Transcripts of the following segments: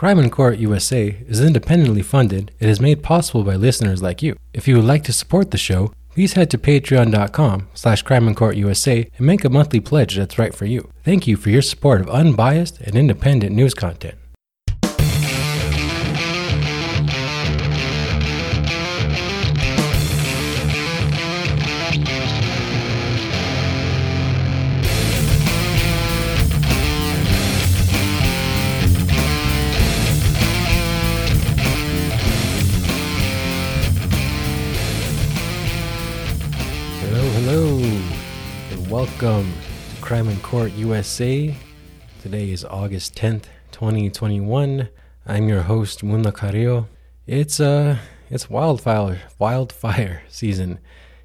Crime in Court USA is independently funded and is made possible by listeners like you. If you would like to support the show, please head to patreon.com slash crime in court USA and make a monthly pledge that's right for you. Thank you for your support of unbiased and independent news content. Crime in Court USA. Today is August 10th, 2021. I'm your host, Mundo Carrillo. It's uh it's wildfire wildfire season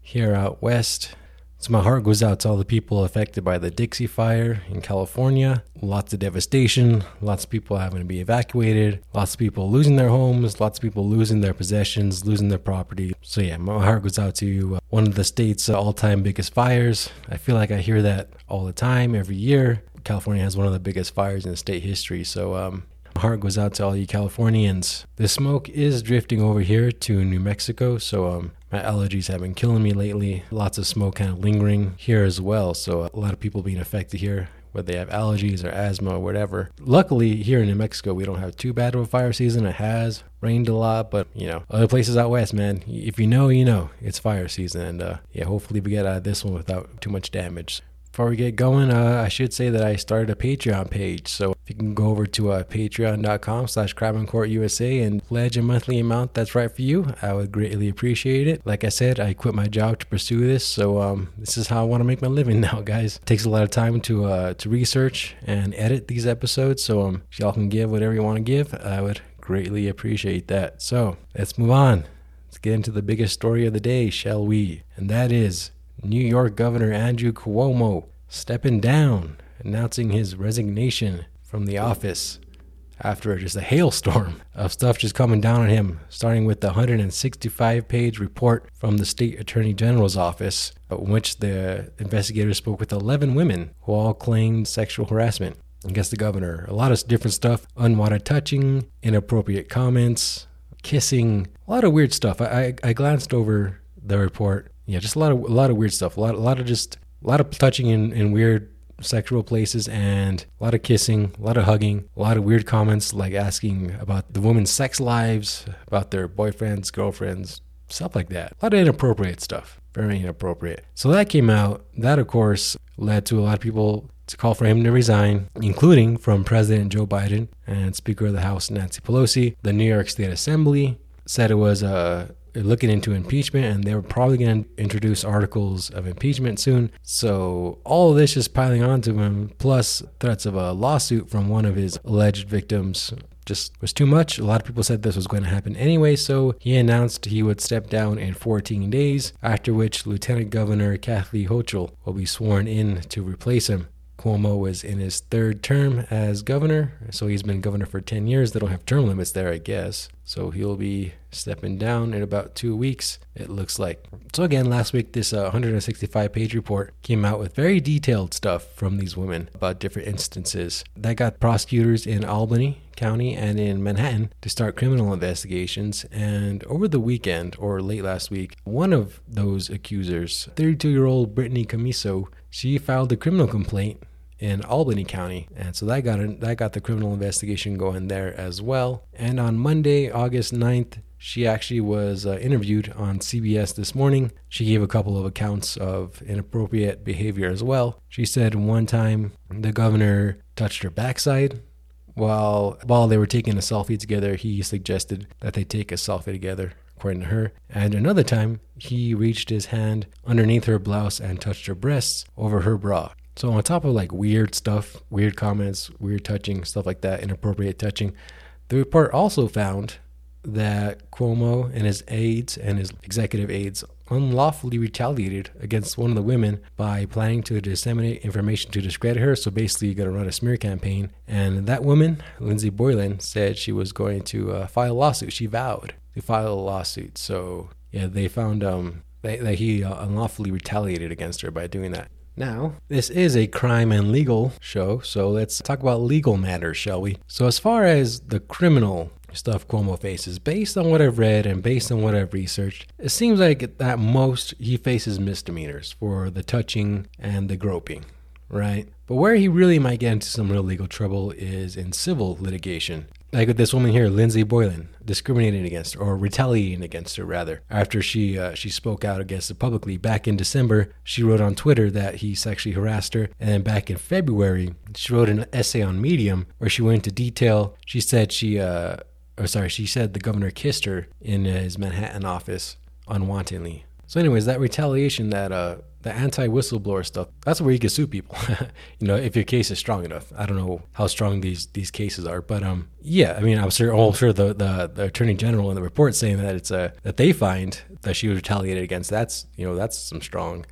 here out west. So my heart goes out to all the people affected by the Dixie Fire in California. Lots of devastation, lots of people having to be evacuated, lots of people losing their homes, lots of people losing their possessions, losing their property. So yeah, my heart goes out to uh, one of the state's all-time biggest fires. I feel like I hear that all the time, every year. California has one of the biggest fires in state history, so um, my heart goes out to all you Californians. The smoke is drifting over here to New Mexico, so um, my allergies have been killing me lately. Lots of smoke kind of lingering here as well, so a lot of people being affected here, whether they have allergies or asthma or whatever. Luckily, here in New Mexico, we don't have too bad of a fire season. It has rained a lot, but you know, other places out west, man, if you know, you know, it's fire season, and uh, yeah, hopefully we get out of this one without too much damage. Before we get going, uh, I should say that I started a Patreon page. So if you can go over to uh, patreon.com slash crime in court USA and pledge a monthly amount that's right for you, I would greatly appreciate it. Like I said, I quit my job to pursue this. So um, this is how I want to make my living now, guys. It takes a lot of time to uh, to research and edit these episodes. So um, if y'all can give whatever you want to give, I would greatly appreciate that. So let's move on. Let's get into the biggest story of the day, shall we? And that is New York Governor Andrew Cuomo stepping down, announcing his resignation from the office after just a hailstorm of stuff just coming down on him, starting with the 165 page report from the state attorney general's office, in which the investigators spoke with 11 women who all claimed sexual harassment against the governor. A lot of different stuff unwanted touching, inappropriate comments, kissing, a lot of weird stuff. I, I, I glanced over the report yeah, just a lot of a lot of weird stuff. A lot, a lot of just a lot of touching in, in weird sexual places and a lot of kissing, a lot of hugging, a lot of weird comments like asking about the women's sex lives, about their boyfriends, girlfriends, stuff like that. A lot of inappropriate stuff. Very inappropriate. So that came out. That, of course, led to a lot of people to call for him to resign, including from President Joe Biden and Speaker of the House Nancy Pelosi. The New York State Assembly said it was a looking into impeachment and they were probably going to introduce articles of impeachment soon. So all this is piling onto him, plus threats of a lawsuit from one of his alleged victims. Just was too much. A lot of people said this was going to happen anyway, so he announced he would step down in 14 days, after which Lieutenant Governor Kathy Hochul will be sworn in to replace him. Cuomo was in his third term as governor, so he's been governor for 10 years. They don't have term limits there, I guess. So he'll be stepping down in about two weeks, it looks like. So, again, last week, this uh, 165 page report came out with very detailed stuff from these women about different instances. That got prosecutors in Albany County and in Manhattan to start criminal investigations. And over the weekend, or late last week, one of those accusers, 32 year old Brittany Commisso, she filed a criminal complaint in Albany County, and so that got that got the criminal investigation going there as well. And on Monday, August 9th, she actually was uh, interviewed on CBS this morning. She gave a couple of accounts of inappropriate behavior as well. She said one time the governor touched her backside while while they were taking a selfie together. He suggested that they take a selfie together according to her. And another time, he reached his hand underneath her blouse and touched her breasts over her bra. So, on top of like weird stuff, weird comments, weird touching, stuff like that, inappropriate touching, the report also found that Cuomo and his aides and his executive aides unlawfully retaliated against one of the women by planning to disseminate information to discredit her. So basically, you're going to run a smear campaign. And that woman, Lindsey Boylan, said she was going to uh, file a lawsuit. She vowed to file a lawsuit. So yeah, they found um that, that he uh, unlawfully retaliated against her by doing that. Now, this is a crime and legal show, so let's talk about legal matters, shall we? So, as far as the criminal stuff Cuomo faces, based on what I've read and based on what I've researched, it seems like at that most he faces misdemeanors for the touching and the groping, right? But where he really might get into some real legal trouble is in civil litigation like with this woman here, Lindsey Boylan, discriminating against or retaliating against her rather, after she uh, she spoke out against it publicly. Back in December, she wrote on Twitter that he sexually harassed her, and then back in February, she wrote an essay on Medium where she went into detail. She said she, uh, or sorry, she said the governor kissed her in his Manhattan office unwantingly. So, anyways, that retaliation that uh, the anti-whistleblower stuff that's where you can sue people you know if your case is strong enough i don't know how strong these these cases are but um yeah i mean i'm sure oh, I'm sure the, the, the attorney general in the report saying that it's a that they find that she was retaliated against that's you know that's some strong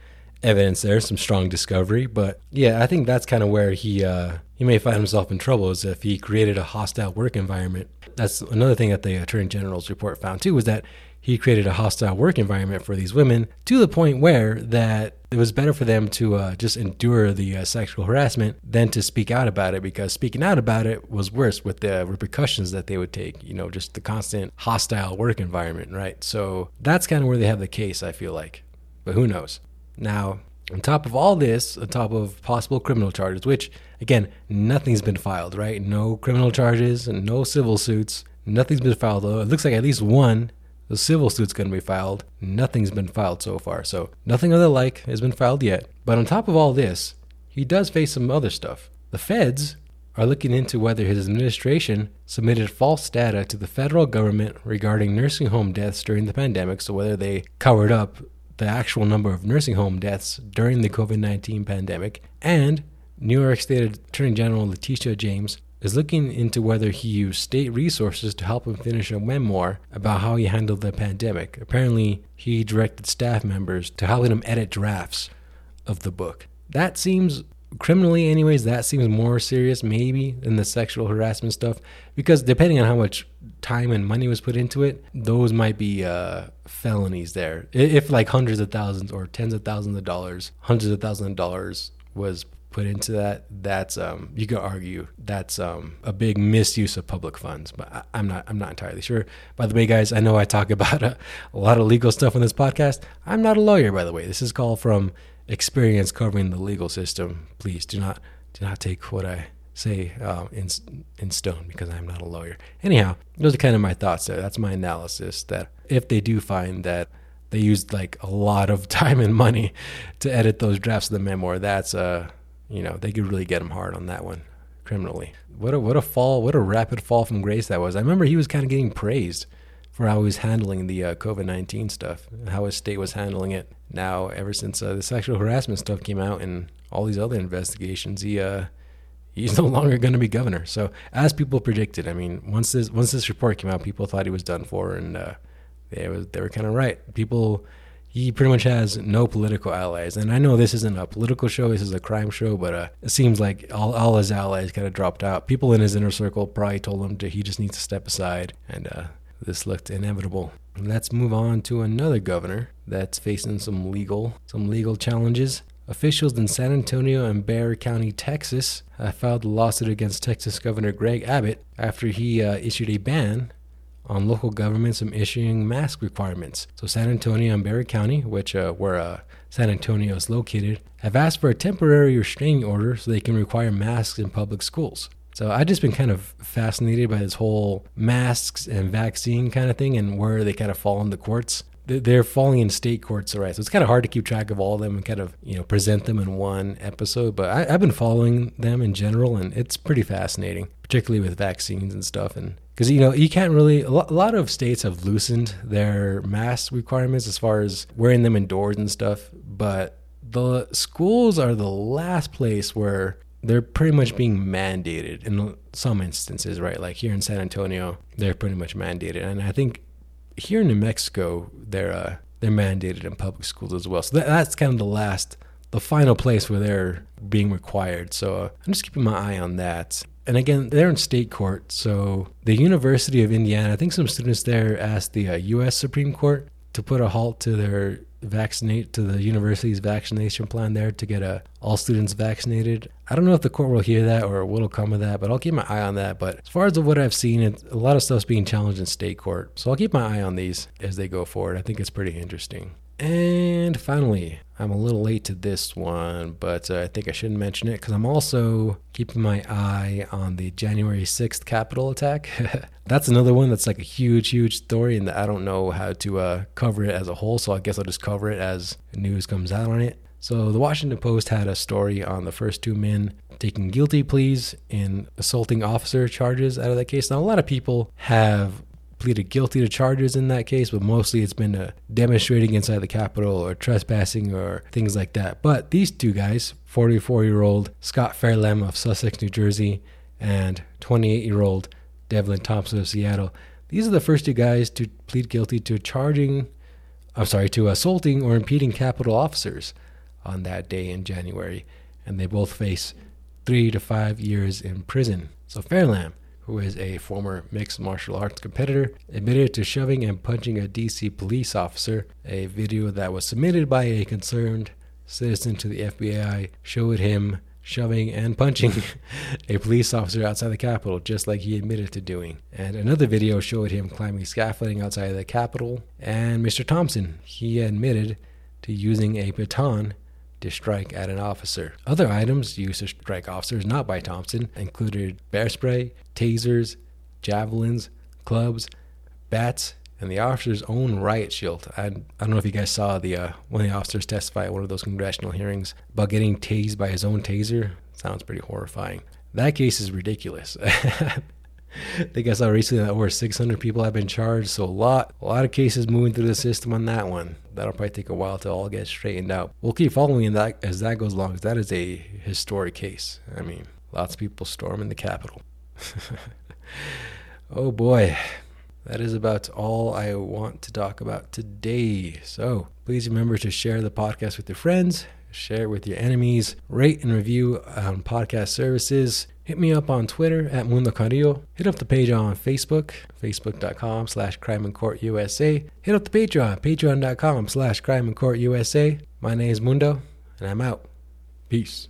evidence there some strong discovery but yeah i think that's kind of where he uh he may find himself in trouble is if he created a hostile work environment. That's another thing that the attorney general's report found too was that he created a hostile work environment for these women to the point where that it was better for them to uh, just endure the uh, sexual harassment than to speak out about it because speaking out about it was worse with the repercussions that they would take you know just the constant hostile work environment right? So that's kind of where they have the case i feel like but who knows now on top of all this on top of possible criminal charges which again nothing's been filed right no criminal charges no civil suits nothing's been filed though it looks like at least one the civil suit's going to be filed. Nothing's been filed so far, so nothing of the like has been filed yet. But on top of all this, he does face some other stuff. The feds are looking into whether his administration submitted false data to the federal government regarding nursing home deaths during the pandemic, so whether they covered up the actual number of nursing home deaths during the COVID 19 pandemic. And New York State Attorney General Letitia James is looking into whether he used state resources to help him finish a memoir about how he handled the pandemic. Apparently, he directed staff members to help him edit drafts of the book. That seems criminally anyways that seems more serious maybe than the sexual harassment stuff because depending on how much time and money was put into it those might be uh, felonies there if like hundreds of thousands or tens of thousands of dollars hundreds of thousands of dollars was put into that, that's um, you could argue that's um, a big misuse of public funds. But I, am not I'm not entirely sure. By the way, guys, I know I talk about a, a lot of legal stuff on this podcast. I'm not a lawyer, by the way. This is called from experience covering the legal system. Please do not do not take what I say um, in in stone because I'm not a lawyer. Anyhow, those are kind of my thoughts there. That's my analysis. That if they do find that they used like a lot of time and money to edit those drafts of the memoir, that's uh you know, they could really get him hard on that one criminally. What a what a fall, what a rapid fall from grace that was. I remember he was kind of getting praised for how he was handling the uh, COVID nineteen stuff, how his state was handling it. Now, ever since uh, the sexual harassment stuff came out and all these other investigations, he uh, he's no longer going to be governor. So, as people predicted, I mean, once this once this report came out, people thought he was done for, and uh, they was they were kind of right. People he pretty much has no political allies. And I know this isn't a political show, this is a crime show, but uh, it seems like all, all his allies kind of dropped out. People in his inner circle probably told him to, he just needs to step aside, and uh, this looked inevitable. Let's move on to another governor that's facing some legal some legal challenges. Officials in San Antonio and Bexar County, Texas, uh, filed a lawsuit against Texas Governor Greg Abbott after he uh, issued a ban on local governments from issuing mask requirements. So San Antonio and Bexar County, which uh, where uh, San Antonio is located, have asked for a temporary restraining order so they can require masks in public schools. So I've just been kind of fascinated by this whole masks and vaccine kind of thing and where they kind of fall in the courts. They're falling in state courts, right. So it's kind of hard to keep track of all of them and kind of you know present them in one episode. But I, I've been following them in general, and it's pretty fascinating, particularly with vaccines and stuff. And because you know you can't really a lot of states have loosened their mask requirements as far as wearing them indoors and stuff but the schools are the last place where they're pretty much being mandated in some instances right like here in san antonio they're pretty much mandated and i think here in new mexico they're uh, they're mandated in public schools as well so that, that's kind of the last the final place where they're being required so uh, i'm just keeping my eye on that and again, they're in state court. So the University of Indiana, I think some students there asked the uh, U.S. Supreme Court to put a halt to their vaccinate to the university's vaccination plan there to get uh, all students vaccinated. I don't know if the court will hear that or what'll come of that, but I'll keep my eye on that. But as far as what I've seen, a lot of stuff's being challenged in state court, so I'll keep my eye on these as they go forward. I think it's pretty interesting. And finally, I'm a little late to this one, but uh, I think I shouldn't mention it because I'm also keeping my eye on the January 6th Capitol attack. that's another one that's like a huge, huge story, and I don't know how to uh, cover it as a whole, so I guess I'll just cover it as news comes out on it. So, the Washington Post had a story on the first two men taking guilty pleas in assaulting officer charges out of that case. Now, a lot of people have pleaded guilty to charges in that case, but mostly it's been uh, demonstrating inside the Capitol or trespassing or things like that. But these two guys, 44 year old Scott Fairlamb of Sussex, New Jersey, and 28 year old Devlyn Thompson of Seattle, these are the first two guys to plead guilty to charging, I'm sorry, to assaulting or impeding Capitol officers on that day in January. And they both face three to five years in prison. So Fairlamb who is a former mixed martial arts competitor, admitted to shoving and punching a DC police officer. A video that was submitted by a concerned citizen to the FBI showed him shoving and punching a police officer outside the Capitol, just like he admitted to doing. And another video showed him climbing scaffolding outside the Capitol. And Mr. Thompson, he admitted to using a baton to strike at an officer. Other items used to strike officers not by Thompson included bear spray, tasers, javelins, clubs, bats, and the officer's own riot shield. I, I don't know if you guys saw the uh, one of the officers testify at one of those congressional hearings about getting tased by his own taser. Sounds pretty horrifying. That case is ridiculous. I think I saw recently that over 600 people have been charged, so a lot, a lot of cases moving through the system on that one. That'll probably take a while to all get straightened out. We'll keep following that as that goes along, that is a historic case. I mean, lots of people storming the Capitol. oh boy, that is about all I want to talk about today. So please remember to share the podcast with your friends, share it with your enemies, rate and review on podcast services. Hit me up on Twitter at Mundo Carrillo. Hit up the page on Facebook, facebook.com slash crime and court USA. Hit up the Patreon, patreon.com slash crime and court USA. My name is Mundo, and I'm out. Peace.